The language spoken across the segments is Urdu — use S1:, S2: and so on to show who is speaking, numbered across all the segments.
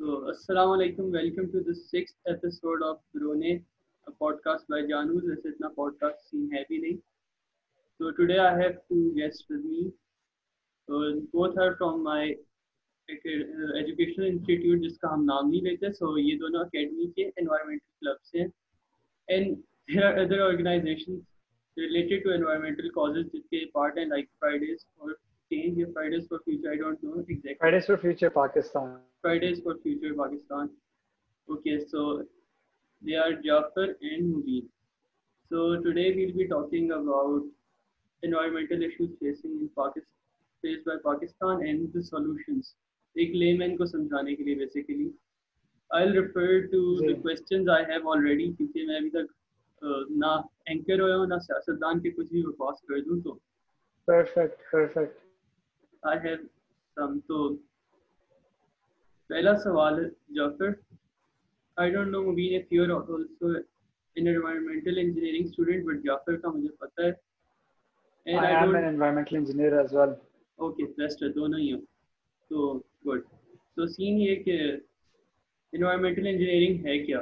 S1: تو السلام علیکم، welcome to six episode of برونے podcast by جانو اتنا پوڈ کاسٹ سین ہے بھی نہیں۔ تو today I have two guest with me both from my educational institute جس کا ہم نام نہیں لیتے سو یہ دونوں اکیڈمی کے environmental club and there are other organization related to environmental causes جس کے پارٹ ہیں لائک فرائیڈیز اور چینج یا Fridays for future I don't know exact
S2: Fridays for future Pakistan
S1: Fridays for future Pakistan okay so they are Jafar and Mubeen so today we'll be talking about environmental issues facing in Pakistan faced by Pakistan and the solutions ایک لے مین کو سمجھانے کے لیے basically I will refer to the questions I have already کیونکہ میں ابھی تک نہ اینکر ہوا ہوں نہ سیاستدان کے کچھ بھی بکواس کر دوں تو.
S2: Perfect perfect
S1: I have some تو پہلا سوال ہے Jafar. I don't know Mubeen if you also engineering student but Jafar کا مجھے پتہ ہے۔
S2: I am an environmental engineer as well
S1: okay best ہے دونوں ہی ہوں۔ تو گڈ تو سین یہ کہ انوائرمنٹل انجینئرنگ ہے کیا؟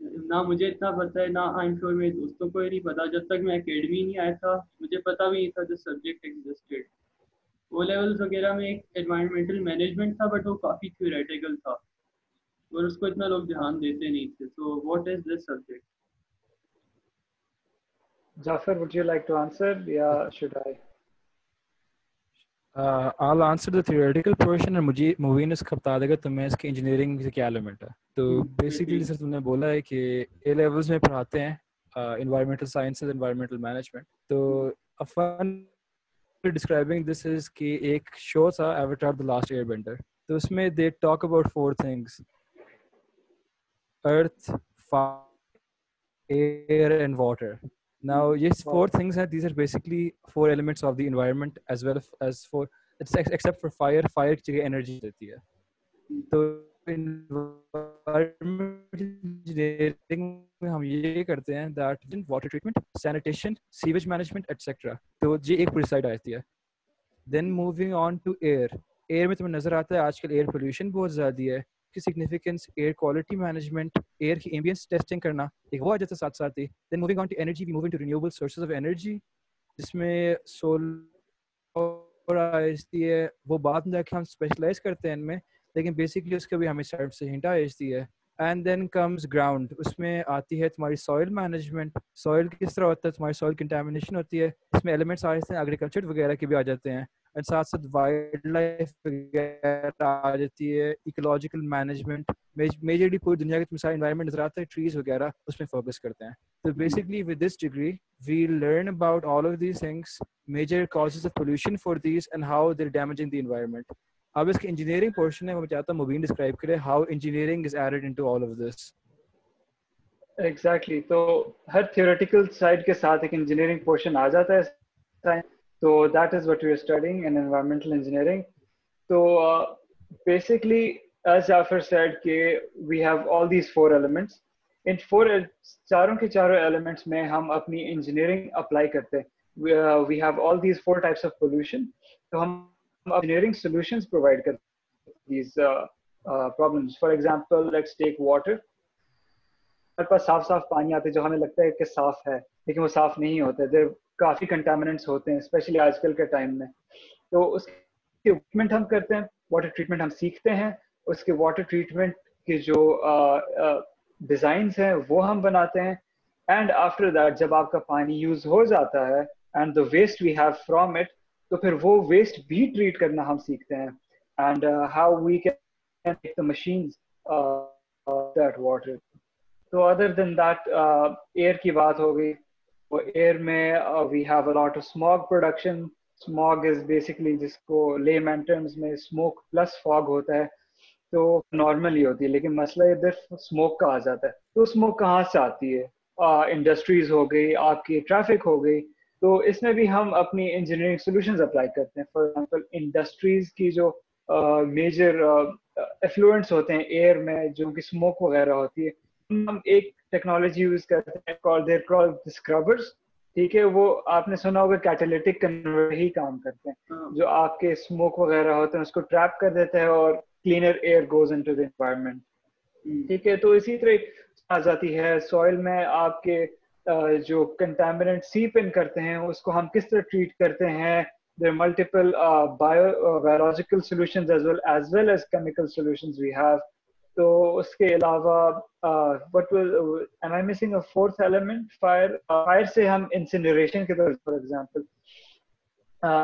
S1: نہ مجھے اتنا پتہ ہے نہ آئی ایم شیور میرے دوستوں کو نہیں جب تک میں اکیڈمی نہیں آیا تھا مجھے پتا بھی نہیں تھا جو سبجیکٹ ایگزسٹیڈ او لیولس وغیرہ میں ایک انوائرمنٹل مینجمنٹ تھا بٹ وہ کافی تھیوریٹیکل تھا۔ اور اس کو اتنا لوگ دھیان دیتے نہیں تھے۔ So what is this subject
S2: Jafar would you like to answer yeah should I?
S3: I'll answer the theoretical portion اور مجھے مووی نے اس کا بتا دے گا تو میں اس کی انجینئرنگ سے کیا ایلیمنٹ ہے۔ تو بیسکلی سر تم نے بولا ہے کہ اے لیولس میں پڑھاتے ہیں انوائرمنٹل سائنسز انوائرمنٹل مینجمنٹ تو فن ڈسکرائبنگ دس از کہ ایک شو تھا Avatar the last year Bender تو اس میں they talk about four things earth air and water now یہ فور تھنگس ہیں these are basically four elements of the environment as well as four except for fire fire کی انرجی دیتی ہے. تو ہم یہ کرتے ہیں that water treatment sanitation sewage management etcetera تو یہ ایک پریسائڈ آتی ہے then moving on to air air میں تمہیں نظر آتا ہے آج کل ایئر پولیوشن بہت زیادہ ہے کی significance air quality management air کی ایمبینس ٹیسٹنگ کرنا ایک وہ آ جاتا ہے ساتھ ساتھ ہی then moving on to energy we moving to renewable sources of energy جس میں سولر آئی ہے وہ بعد میں جا کے ہم اسپیشلائز کرتے ہیں ان میں لیکن بیسکلی اس کا بھی ہمیں سائڈ سے ہنٹ آتی ہے۔ اینڈ دین کمز گراؤنڈ اس میں آتی ہے تمہاری سوئل مینجمنٹ سوئل کس طرح ہوتا ہے؟ تمہاری سوئل کنٹامنیشن ہوتی ہے۔ اس میں ایلیمنٹس آ جاتے ہیں ایگریکلچر وغیرہ کے بھی آ جاتے ہیں۔ اینڈ ساتھ ساتھ وائلڈ لائف وغیرہ آ جاتی ہے۔ ایکولوجیکل مینجمنٹ میجرلی پوری دنیا کے سارے انوائرمنٹ نظر آتا ہے ٹریز وغیرہ، اس میں فوکس کرتے ہیں۔ تو basically with this degree we learn about all of these things major causes of pollution for these and how they're damaging the environment اب اس کی انجینئرنگ پورشن ہے میں چاہتا ہوں مبین ڈسکرائب کرے how engineering is added into all of this
S2: exactly تو ہر تھیوریٹیکل سائڈ کے ساتھ ایک انجینئرنگ پورشن آ جاتا ہے سائن تو that is what you studying in environmental engineering تو بیسکلی ایز آفر سیڈ کہ we have all these four elements in four چاروں کے چاروں ایلیمنٹس میں ہم اپنی انجینئرنگ اپلائی کرتے ہیں. We have all these four types of pollution تو ہم engineering solutions provide these uh, uh, problems. For example, let's take water. ہمارے پاس صاف صاف پانی آتے جو ہمیں لگتا ہے کہ صاف ہے لیکن وہ صاف نہیں ہوتے کافی کنٹامنٹس ہوتے ہیں اسپیشلی آج کل کے ٹائم میں تو اس کی ٹریٹمنٹ ہم کرتے ہیں واٹر ٹریٹمنٹ ہم سیکھتے ہیں اس کے واٹر ٹریٹمنٹ کے جو ڈیزائنس ہیں وہ ہم بناتے ہیں اینڈ آفٹر دیٹ جب آپ کا پانی یوز ہو جاتا ہے and the waste we have from it تو پھر وہ ویسٹ بھی ٹریٹ کرنا ہم سیکھتے ہیں. And how we can the machines that water to other then that air کی بات ہو گئی. ایئر میں we have a lot of smoke production smoke is basically جس کو لے مینٹنس میں اسموک پلس فاگ ہوتا ہے. تو نارمل ہی ہوتی ہے. لیکن مسئلہ ادھر اسموک کا آ جاتا ہے؟ تو اسموک کہاں سے آتی ہے؟ انڈسٹریز ہو گئی. آپ کی ٹریفک ہو گئی. تو اس میں بھی ہم اپنی انجینئرنگ سولوشنز اپلائی کرتے ہیں فار ایگزامپل انڈسٹریز کی جو میجر ایفلوئنٹس ہوتے ہیں ایئر میں جو کہ اسموک وغیرہ ہوتی ہے ہم ایک ٹیکنالوجی یوز کرتے ہیں ٹھیک ہے وہ آپ نے سنا ہوگا کیٹالیٹک کنورٹر ہی کام کرتے ہیں ہاں۔ جو آپ کے اسموک وغیرہ ہوتے ہیں اس کو ٹریپ کر دیتے ہیں اور cleaner air goes into the environment
S1: Hmm.
S2: ٹھیک ہے تو اسی طرح آ جاتی ہے سوئل میں آپ کے جو کنٹامنٹ سیپ ان کرتے ہیں، اس کو ہم کس طرح ٹریٹ کرتے ہیں؟ There multiple bio biological solutions as well as well as chemical solutions we have تو اس کے علاوہ what am I missing fourth element fire fire سے ہم انسنریشن کے طور فار ایگزامپل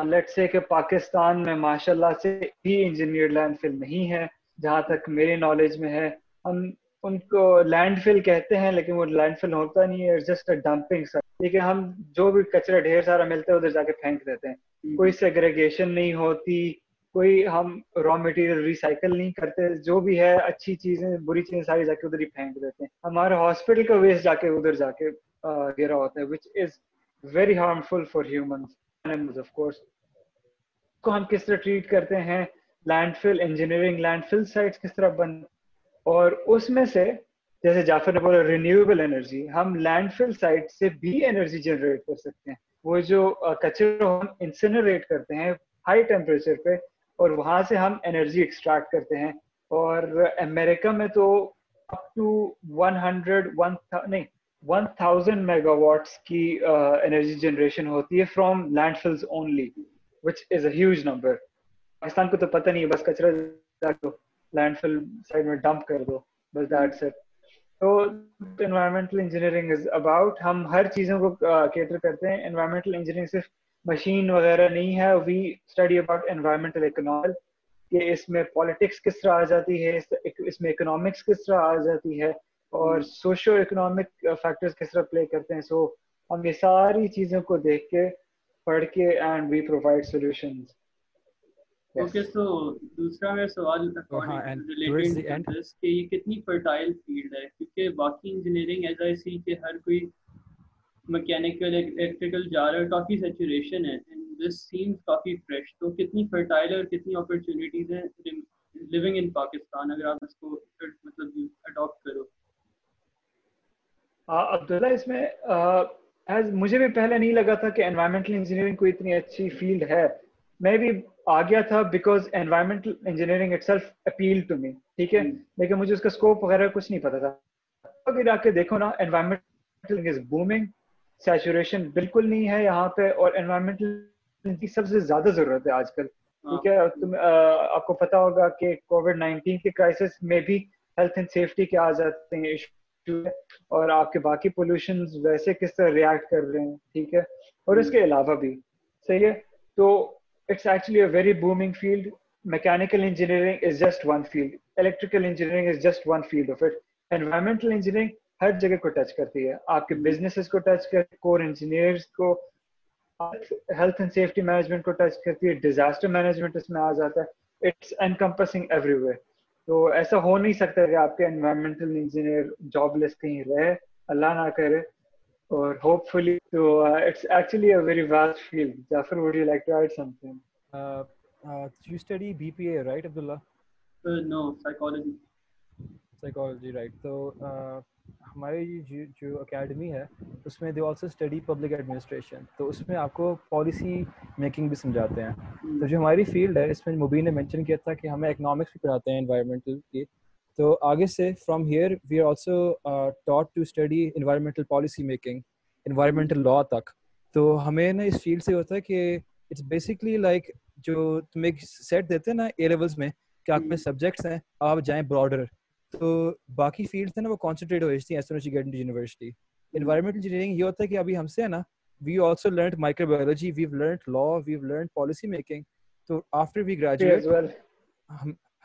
S2: لیٹ سے کہ پاکستان میں ماشاء اللہ سے بھی انجینئر لینڈ فل نہیں ہے، جہاں تک میری نالج میں ہے۔ ہم ان کو لینڈ فل کہتے ہیں لیکن وہ لینڈ فل ہوتا نہیں ہے جسٹ ڈمپنگ لیکن ہم جو بھی کچرا ڈھیر سارا ملتا ہے ادھر جا کے پھینک دیتے ہیں۔ کوئی سیگریگیشن نہیں ہوتی کوئی ہم را مٹیریل ریسائکل نہیں کرتے۔ جو بھی ہے اچھی چیزیں بری چیزیں ساری جا کے ادھر ہی پھینک دیتے ہیں۔ ہمارے ہاسپٹل کا ویسٹ جا کے ادھر جا کے گرا ہوتا ہے which is very harmful for humans of course کو ہم کس طرح ٹریٹ کرتے ہیں؟ Landfill engineering landfill sites کس طرح بن اور اس میں سے جیسے جعفر نے بولا رینیویبل انرجی ہم لینڈ فل سائٹ سے بھی انرجی جنریٹ کر سکتے ہیں۔ وہ جو کچرا ہم انسنریٹ کرتے ہیں ہائی ٹیمپریچر پہ اور وہاں سے ہم انرجی ایکسٹریکٹ کرتے ہیں۔ اور امریکہ میں تو up to one hundred one نہیں ون تھاؤزینڈ میگا واٹس کی انرجی جنریشن ہوتی ہے from landfills only which is a huge number Pakistan کو تو پتہ نہیں ہے، بس کچرا۔ لینڈ فل سائڈ میں ڈمپ کر دو بس دیٹس اٹ تو انوائرمنٹل انجینئرنگ از اباؤٹ ہم ہر چیزوں کو کیٹر کرتے ہیں. انوائرمنٹل انجینئرنگ صرف مشین وغیرہ نہیں ہے وی اسٹڈی اباؤٹ انوائرمنٹل اکنامل کہ اس میں پالیٹکس کس طرح آ جاتی ہے اس میں اکنامکس کس طرح آ جاتی ہے اور سوشو اکنامک فیکٹرز کس طرح پلے کرتے ہیں۔ سو ہم یہ ساری چیزوں کو دیکھ کے پڑھ کے and we provide solutions
S1: okay so دوسرا میرا سوال کہ یہ کتنی فرٹائل فیلڈ ہے؟ کیونکہ باقی انجینئرنگ ایز آئی سی کہ ہر کوئی مکینیکل الیکٹریکل جا رہا ہے کافی سیچوریشن ہے۔ دس سیم کافی فریش تو کتنی فرٹائل اور کتنی اپرچونیٹیز ہیں لیونگ ان پاکستان اگر آپ اس کو مطلب اڈاپٹ کرو۔
S2: عبداللہ اس میں مجھے بھی پہلے نہیں لگا تھا کہ انوائرمنٹل انجینئرنگ کوئی اتنی اچھی فیلڈ ہے۔ میں بھی آ گیا تھا because environmental engineering itself appeal to me ٹھیک ہے؟ لیکن مجھے اس کا اسکوپ وغیرہ کچھ نہیں پتا تھا۔ اگر آ کے دیکھو نا انوائرمنٹل از بومنگ سیچوریشن بالکل نہیں ہے یہاں پہ اور انوائرمنٹل کی سب سے زیادہ ضرورت ہے آج کل ٹھیک ہے؟ تم آپ کو پتا ہوگا کہ کووڈ نائنٹین کے کرائسس میں بھی ہیلتھ اینڈ سیفٹی کے آ جاتے ہیں ایشو اور آپ کے باقی پولوشن ویسے کس طرح ریئیکٹ کر رہے ہیں ٹھیک ہے؟ اور اس کے علاوہ بھی صحیح ہے؟ تو it's actually a very booming field. Mechanical engineering is just one field. Electrical engineering is just one field of it. Environmental engineering ہر جگہ کو ٹچ کرتی ہے آپ کے بزنس کو ٹچ کرتی ہے کور انجینئرس کو ہیلتھ اینڈ سیفٹی مینجمنٹ کو ٹچ کرتی ہے ڈیزاسٹر مینجمنٹ اس میں آ جاتا ہے اٹس انکمپسنگ ایوری وے تو ایسا ہو نہیں سکتا کہ آپ کے انوائرمنٹل انجینئر جاب لیس کہیں رہے اللہ نہ کرے or hopefully so uh, it's actually a very vast field. Jafar would you like to add something?
S3: Uh, uh, you study bpa right abdullah?
S1: Uh, no psychology.
S3: Psychology right. So uh, ہماری جو اکیڈمی ہے اس میں they also study public administration تو اس میں آپ کو پالیسی میکنگ بھی سمجھاتے ہیں۔ تو جو ہماری فیلڈ ہے اس میں مبین نے مینشن کیا تھا کہ ہمیں اکنامکس بھی پڑھاتے ہیں انوائرمنٹل کی تو آگے سے from here we are also taught to study environmental policy making environmental law تک تو ہمیں نا اس فیلڈ سے ہوتا ہے کہ اٹس بیسکلی لائک جو تم ایک سیٹ دیتے ہیں نا اے لیولس میں کہ آپ میں سبجیکٹس ہیں آپ جائیں براڈر تو باقی فیلڈس ہیں نا وہ کانسنٹریٹ ہو جاتی ہیں ایس یونیورسٹی انوائرمنٹل انجینئرنگ یہ ہوتا ہے کہ ابھی ہم سے ہے نا we also learned microbiology we've learned law we've learned policy making تو آفٹر وی گریجویٹ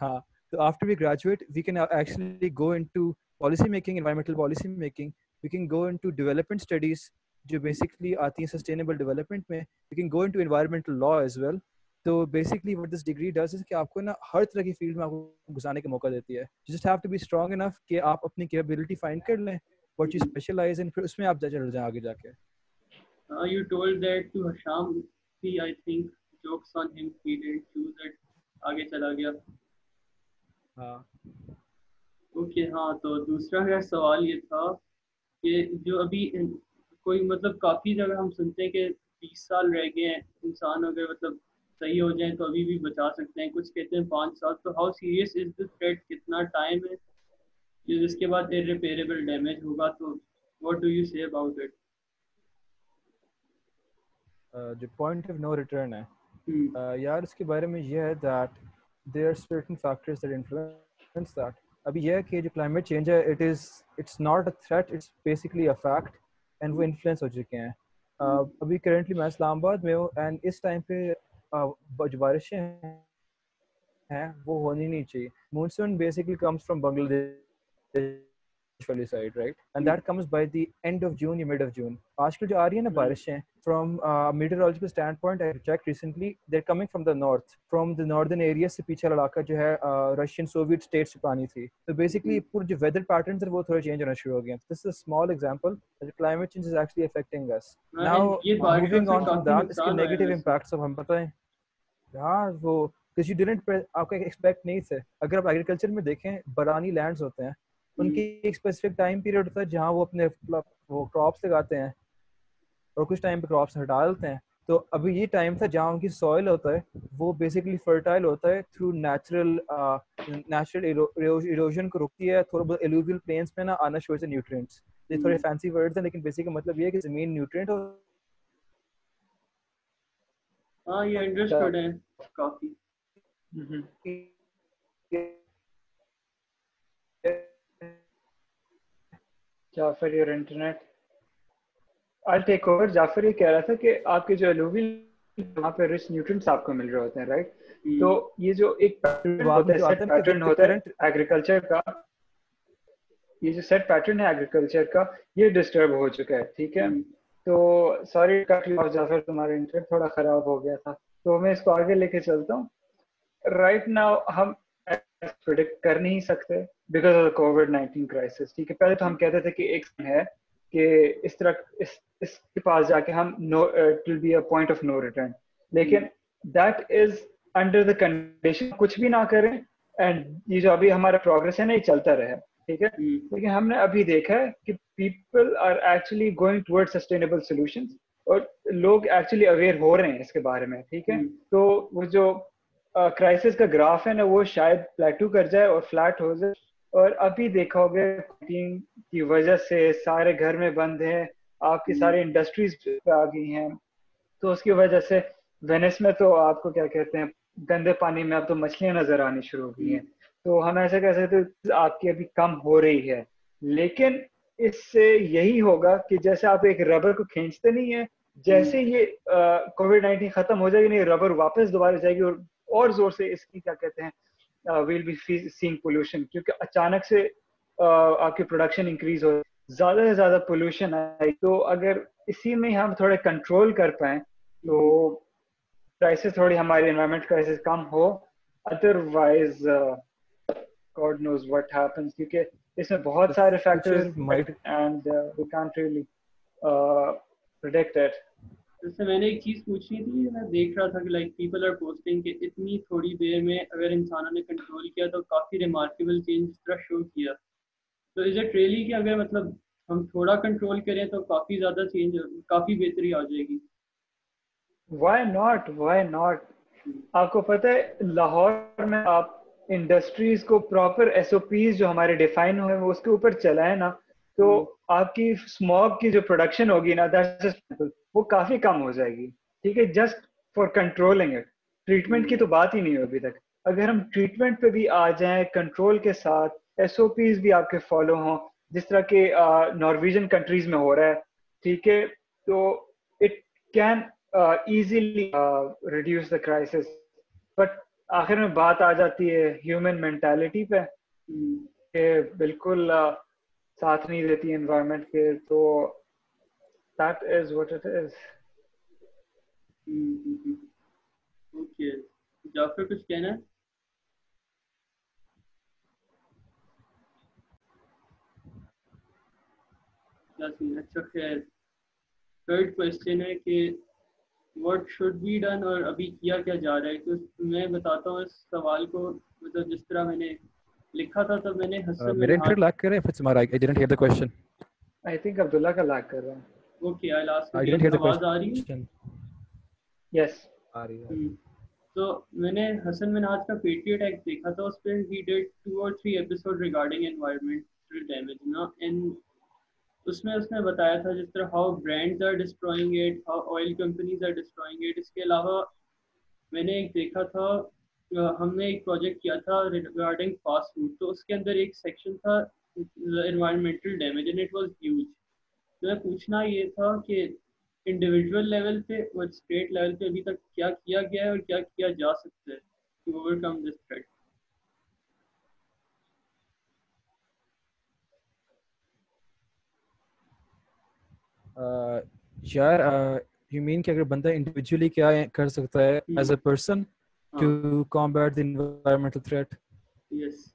S3: ہاں تو after we graduate we can actually go into policy making environmental policy making we can go into development studies جو بیسکلی آتی ہیں سسٹینیبل ڈیولپمنٹ میں we can go into environmental law as well تو basically what this degree does کہ آپ کو نا ہر طرح کی فیلڈ میں آپ کو گزارنے کا موقع دیتی ہے just have to be strong enough کہ آپ اپنی کیپبلٹی فائنڈ کر لیں وٹ یو اسپیشلائز ان پھر اس میں آپ چل جائیں آگے جا کے
S1: you told that to Hisham he I think jokes on ہم ہی چوز آگے چلا گیا
S3: ہاں۔
S1: اوکے ہاں تو دوسرا میرا سوال یہ تھا کہ جو ابھی کوئی مطلب کافی جگہ ہم سنتے ہیں کہ بیس سال رہ گئے ہیں انسان اگر مطلب صحیح ہو جائیں تو ابھی بھی بچا سکتے ہیں۔ کچھ کہتے ہیں پانچ سال تو how serious is this threat کتنا ٹائم ہے؟ جس کے بعد ریپیریبل ڈیمیج ہوگا تو what do you say about it
S3: جو پوائنٹ آف نو ریٹرن ہے۔ یار اس کے بارے میں یہ ہے that there are certain factors that influence that ابھی یہ ہے کہ جو کلائمیٹ چینج ہے it is it's not a threat it's basically a fact and وہ انفلوئنس ہو چکے ہیں. ابھی کرنٹلی میں اسلام آباد میں ہوں اینڈ اس ٹائم پہ جو بارشیں ہیں، وہ ہونی نہیں چاہیے. Monsoon basically comes from Bangladesh side right and that comes by the end of June یا مڈ آف جون آج کل جو آ رہی ہیں نا بارشیں from meteorological standpoint I check recently they're coming from the north from the northern area سے پیچھے علاقہ جو ہے رشین سوویٹ اسٹیٹ سے پانی تھی. تو بیسکلی پورے جو ویدر پیٹرنس ہے وہ تھوڑے چینج ہونا شروع ہو گئے this is small example climate change is actually affecting us now moving on from that اس کے نیگیٹو امپیکٹس اب ہم پتہ ہے وہ کچھ ڈیڈنٹ آپ کا ایکسپیکٹ نہیں تھے اگر آپ ایگریکلچر میں دیکھیں برانی لینڈز ہوتے ہیں ان کی ایک اسپیسیفک ٹائم پیریڈ ہوتا ہے جہاں وہ اپنے وہ کراپس لگاتے ہیں اور کچھ ٹائم پہ کراپس ہٹا دیتے ہیں۔ تو ابھی یہ ٹائم تھا جہاں ان کی سوئل ہوتا ہے وہ بیسکلی فرٹائل ہوتا ہے تھرو نیچرل نیچرل ایروژن کو رکتی ہے۔ تھوڑا بہت ایلوویل پلینس میں نا آنا شروع سے نیوٹرینٹس یہ تھوڑے فینسی ورڈز ہیں لیکن بیسک مطلب یہ ہے کہ زمین نیوٹرینٹ ہو۔
S1: ہاں یہ انڈرسٹوڈ ہے کافی۔
S2: Jafar your internet I take over Jafar یہ کہہ رہا تھا کہ آپ کے جو الوویل وہاں پہ رچ نیوٹرینٹس آپ کو مل رہے ہوتے ہیں رائٹ تو یہ جو ایک پیٹرن ہوتا ہے ایگریکلچر کا یہ جو سیٹ پیٹرن ہے ایگریکلچر کا یہ ڈسٹرب ہو چکا ہے ٹھیک ہے؟ تو سوری جعفر تمہارا انٹرنیٹ تھوڑا خراب ہو گیا تھا۔ تو میں اس کو آگے لے کے چلتا ہوں۔ رائٹ ناؤ ہم پرڈکٹ کر نہیں سکتے۔ Because of Covid nineteen crisis ٹھیک ہے پہلے تو ہم کہتے تھے کہ ایک ہے کہ اس طرح اس اس کے پاس جا کے ہم now will be a point of no return لیکن that is under the condition کچھ بھی نہ کریں اینڈ یہ جو ابھی ہمارا پروگرس ہے نا یہ چلتا رہے۔ ٹھیک ہے؟ لیکن ہم نے ابھی دیکھا ہے کہ people are actually going toward sustainable solution اور لوگ ایکچولی اویئر ہو رہے ہیں اس کے بارے میں۔ ٹھیک ہے؟ تو وہ جو کرائسس کا گراف ہے نا وہ شاید پلیٹو کر جائے اور فلیٹ ہو جائے۔ اور ابھی دیکھا ہوگا کی وجہ سے سارے گھر میں بند ہیں آپ کی ساری انڈسٹریز آ گئی ہیں۔ تو اس کی وجہ سے وینس میں تو آپ کو کیا کہتے ہیں گندے پانی میں اب تو مچھلیاں نظر آنی شروع ہو گئی ہیں۔ تو ہم ایسا کہہ سکتے آپ کی ابھی کم ہو رہی ہے۔ لیکن اس سے یہی ہوگا کہ جیسے آپ ایک ربر کو کھینچتے نہیں ہیں جیسے یہ کووڈ نائنٹین ختم ہو جائے گی نہیں ربر واپس دوبارہ جائے گی اور اور زور سے اس کی کیا کہتے ہیں ویل بی سینگ پولوشن کیونکہ اچانک سے آپ کی پروڈکشن انکریز ہو زیادہ سے زیادہ پولوشن آئی تو اگر اسی میں ہم تھوڑے کنٹرول کر پائیں تو کرائسس تھوڑی ہماری انوائرمنٹ کرائسس کم ہو۔ Otherwise God knows what happens کیونکہ اس میں بہت سارے factors and we can't really predict it
S1: جیسے میں نے ایک چیز پوچھی تھی، میں دیکھ رہا تھا کہ لائک پیپل آر پوسٹنگ کہ اتنی تھوڑی دیر میں اگر انسانوں نے کنٹرول کیا تو کافی ریمارکیبل چینج اس طرح شو کیا۔ تو از اٹ ریئلی کہ اگر مطلب ہم تھوڑا کنٹرول کریں تو کافی زیادہ چینج کافی بہتری آ جائے گی۔
S2: وائی ناٹ وائی ناٹ آپ کو پتہ ہے، لاہور میں آپ انڈسٹریز کو پراپر ایس او پیز جو ہمارے ڈیفائن ہوئے وہ اس کے اوپر چلائیں نا۔ تو آپ کی اسموک کی جو پروڈکشن ہوگی نا وہ کافی کم ہو جائے گی۔ ٹھیک ہے؟ Just for controlling it treatment کی تو بات ہی نہیں ہوئی ابھی تک۔ اگر ہم ٹریٹمنٹ پہ بھی آ جائیں کنٹرول کے ساتھ ایس او پیز بھی آپ کے فالو ہوں جس طرح کے نارویژن کنٹریز میں ہو رہا ہے ٹھیک ہے؟ تو it can easily reduce the crisis but آخر میں بات آ جاتی ہے ہیومن مینٹالٹی پہ۔ کہ بالکل ساتھ نہیں دیتی انوائرمنٹ کے تو that is what it is.
S1: Okay Jafar, کچھ کہنا ہے؟ اچھا خیر. تھرڈ کوشچن ہے کہ واٹ شوڈ بی ڈن اور ابھی کیا کیا جا رہا ہے؟ تو میں بتاتا ہوں اس سوال کو مطلب جس طرح میں نے لکھا تھا تو میں نے حسن
S3: میرے انٹرنیٹ لاگ کر رہے ہیں تمہارا I didn't hear the question
S2: I think Abdullah کا لاگ کر رہا ہے
S1: اوکے آئی لاسٹ آواز آ رہی ہے؟
S2: یس
S3: آ رہی ہے۔
S1: تو میں نے حسن مناج کا پیٹریٹ ایکٹ دیکھا تھا اس پہ ہی ڈیڈ ٹو اور three episode regarding environmental damage نا اینڈ اس میں اس نے بتایا تھا جس طرح how brands are destroying it how oil companies are destroying it اس کے علاوہ میں نے ایک دیکھا تھا ہم نے ایک پروجیکٹ کیا تھا ریگارڈنگ فاسٹ فوڈ تو اس کے اندر ایک سیکشن تھا environmental damage and it was huge تو میں پوچھنا یہ تھا کہ انڈیویجول لیول پہ اور اسٹیٹ لیول پہ ابھی تک کیا کیا گیا ہے اور کیا کیا جا سکتا ہے to overcome this threat
S3: یار یو مین کہ اگر بندہ انڈیویجولی کیا کر سکتا ہے as a person to combat the environmental threat
S1: yes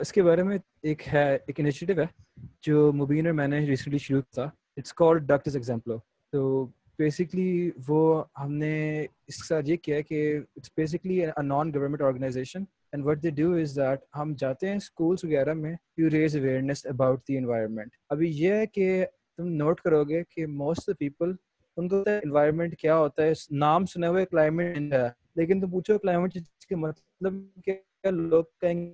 S3: اس کے بارے میں ایک ہے ایک انیشیٹو ہے جو مبین اور میں نے ریسنٹلی شروع تھا اٹس کالڈ ڈاکٹرز ایگزامپلو تو بیسکلی وہ ہم نے اس کے ساتھ یہ کیا کہ it's basically non government organization and what they do is that ہم جاتے ہیں اسکولس وغیرہ میں to raise awareness about the environment ابھی یہ ہے کہ تم نوٹ کرو گے کہ موسٹ پیپل ان کو انوائرمنٹ کیا ہوتا ہے، نام سنے ہوئے کلائمیٹ چینج ہے۔ لیکن تم پوچھو کلائمیٹ چینج کے مطلب کیا لوگ کہیں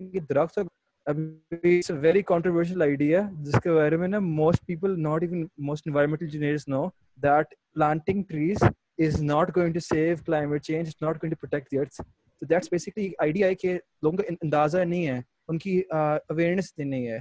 S3: گے درخت ابھی اٹس ویری کانٹروورشل آئیڈیا جس کے بارے میں نا most people not even most environmental engineers know that planting trees is not going to save climate change not going to protect the earth تو دیٹس بیسکلی آئیڈیا ہے کہ لوگوں کا اندازہ نہیں ہے، ان کی اویئرنیس نہیں ہے۔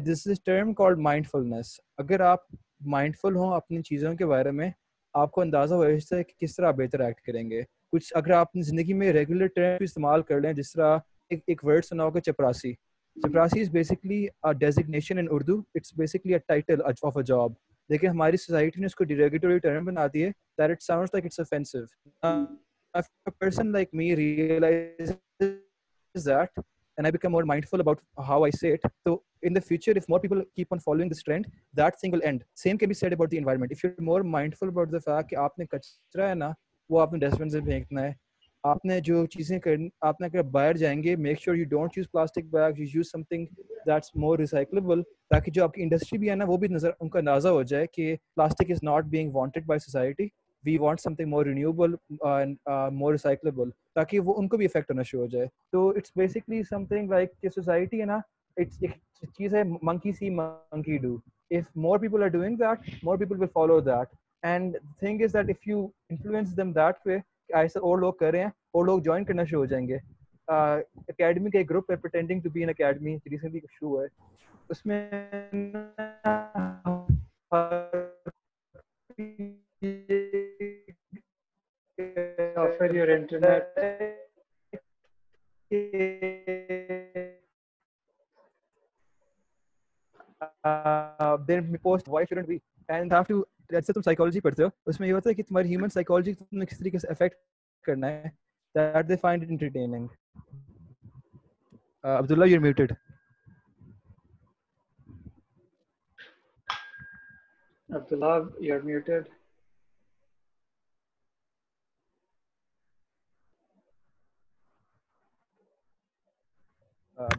S3: This is term called mindfulness اگر آپ مائنڈ فل ہوں اپنی چیزوں کے بارے میں، آپ کو اندازہ ہو جاتا ہے کہ کس طرح بہتر ایکٹ کریں گے۔ کچھ اگر آپ اپنی زندگی میں ریگولر ٹرم استعمال کر لیں، جس طرح ایک ایک ورڈ سنا ہوگا، چپراسی۔ Chaprasi is basically designation in Urdu it's basically title of a job لیکن ہماری سوسائٹی نے اس کو ڈیریگیٹوری ٹرم بنا دی ہے that it sounds like it's offensive person like me realize that and I become more mindful about how I say it. So in the future, if more people keep on following this trend, that thing will end. Same can be said about the environment. If you're more mindful about the fact کہ آپ نے کچرا ہے نا وہ آپ نے ڈسٹ بن سے پھینکنا ہے آپ نے جو چیزیں کرنی آپ نے اگر باہر جائیں گے make sure you don't use plastic bag you use something that's more recyclable تاکہ جو آپ کی انڈسٹری بھی ہے نا وہ بھی نظر ان کا اندازہ ہو جائے کہ plastic is not being wanted by society we want something more renewable more recyclable تاکہ وہ ان کو بھی افیکٹ ہونا شروع ہو جائے۔ تو it's basically something like کہ سوسائٹی ہے نا اٹس ایک چیز ہے monkey see monkey do if more people are doing that more people will follow that and thing is that if you influence them that way ایسا اور لوگ کر رہے ہیں، اور لوگ جوائن کرنا شروع ہو جائیں گے۔ اکیڈمی کا ایک گروپ ہے pretending to be an academy recently show ہے۔ اس میں
S2: offer your internet.
S3: Uh, then post why shouldn't we? And have to جیسے تم سائیکالوجی پڑھتے ہو اس میں یہ ہوتا ہے کہ تمہاری ہیومن سائیکالوجی تم نے کس طریقے سے افیکٹ کرنا ہے that they find entertaining Abdullah you muted
S2: Abdullah, you're muted.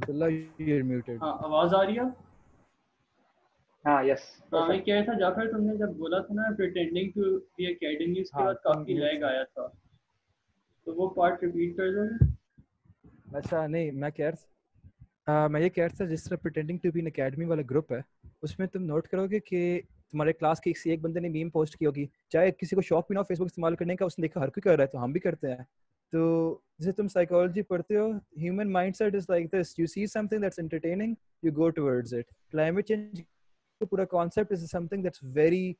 S3: Abdullah you muted
S1: ہاں آواز آ رہی ہے؟
S2: ہاں یس
S1: ہاں میں کہہ رہا تھا جعفر تم نے جب بولا تھا نا پریٹینڈنگ ٹو بی اکیڈمی اس کے بعد کافی لیگ آیا تھا۔ تو وہ پارٹ ریپیٹ کر دیں
S3: اچھا نہیں میں کہہ رہا میں یہ کہہ رہا تھا جس طرح pretending to be an academy والا گروپ ہے اس میں تم نوٹ کرو گے کہ تمہارے کلاس کے کسی ایک بندے نے میم پوسٹ کی ہوگی۔ چاہے کسی کو شوق بھی نہ ہو فیس بک استعمال کرنے کا اس نے دیکھا ہر کوئی کر رہا ہے تو ہم بھی کرتے ہیں۔ تو جیسے تم سائیکالوجی پڑھتے ہو human mindset is like this you see something that's entertaining you go towards it climate change کا پورا concept is something that's very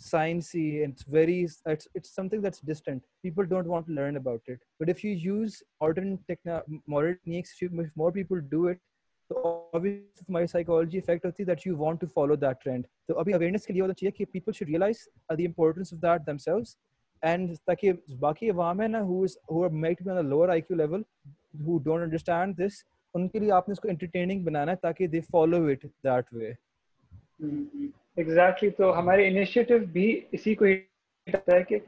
S3: sciencey and it's very it's, it's something that's distant. People don't want to learn about it. But if you use modern techno modern techniques if, you, تو obviously سائیکالوجی افیکٹ ہوتی ہے that you want to follow that trend تو ابھی اویئرنیس کے لیے ہونا چاہیے کہ people should realize the importance of that themselves and تاکہ باقی عوام ہے نا who are maybe on lower I Q level who don't understand this ان کے لیے آپ نے اس کو انٹرٹیننگ بنانا ہے تاکہ they follow it that way
S2: exactly تو ہمارے انیشیٹو بھی اسی کو ہے کہ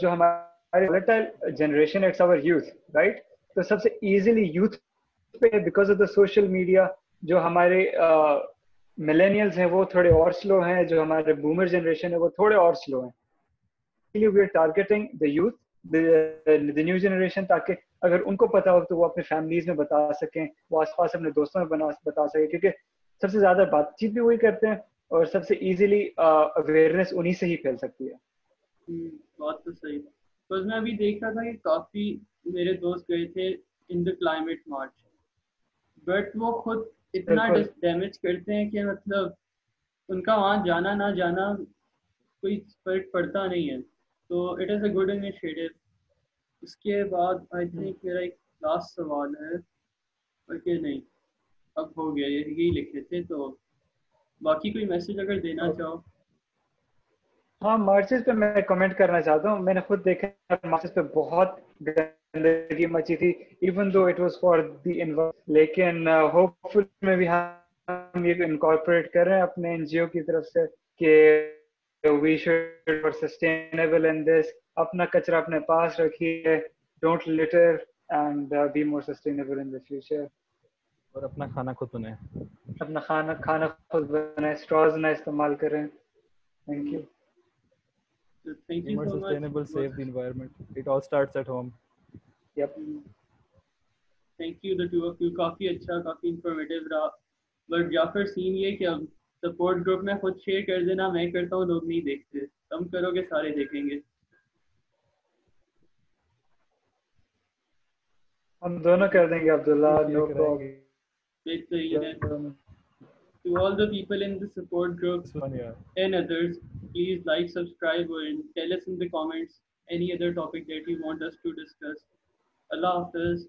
S2: جو ہمارے generation it's our youth right تو سب سے ایزیلی یوتھ پہ because of the social media جو ہمارے ملینیلز ہیں وہ تھوڑے اور سلو ہیں، جو ہمارے بومر جنریشن ہے وہ تھوڑے اور سلو ہیں۔ Basically we are targeting the youth the new generation تاکہ اگر ان کو پتا ہو تو وہ اپنے فیملیز میں بتا سکیں وہ آس پاس اپنے دوستوں میں بنا بتا سکیں کیونکہ سب سے زیادہ بات چیت بھی وہی کرتے ہیں اور سب سے ایزیلی اویئرنیس انہیں سے ہی پھیل سکتی ہے۔
S1: بات تو صحیح بس میں ابھی دیکھ رہا تھا کہ کافی میرے دوست گئے تھے in the climate march but وہ خود اتنا ڈیمیج کرتے ہیں کہ مطلب ان کا وہاں جانا نہ جانا کوئی فرق پڑتا نہیں ہے۔ تو it is a good initiative اس کے بعد آئی تھنک میرا ایک لاسٹ سوال ہے کہ نہیں اب ہو گیا یہی لکھے تھے تو باقی کوئی میسج اگر دینا چاہو؟
S2: ہاں مارچز پہ میں کمنٹ کرنا چاہتا ہوں۔ میں نے خود دیکھا مارچز پہ بہت گندگی مچی تھی even though it was for the لیکن ہوپ فل میں بھی ہم یہ انکارپوریٹ کر رہے ہیں اپنے این جی او کی طرف سے کہ we should sustainable in this اپنا کچرا اپنے پاس رکھیے. Don't litter and be more sustainable in the future
S3: اور اپنا کھانا خود بنائیں۔
S2: اپنا کھانا کھانا خود بنائیں اسٹراز نہ استعمال کریں۔ Thank you
S1: thank you
S3: more
S1: so
S3: sustainable
S1: much
S3: save the environment. It all starts at home.
S2: Yep
S1: thank you the two of you کافی اچھا کافی انفارمیٹیو رہا بٹ یا پھر سین یہ کہ اب سپورٹ گروپ میں خود شیئر کر دینا میں کرتا ہوں لوگ نہیں دیکھتے کم کرو گے سارے دیکھیں گے
S2: ہم دونوں کر دیں گے عبداللہ نو
S3: کرائیں
S1: بہترین ہے to all the people in the support group
S3: It's fun, yeah.
S1: and others, please like, subscribe, and tell us in the comments any other topic that you want us to discuss. Allah Hafiz.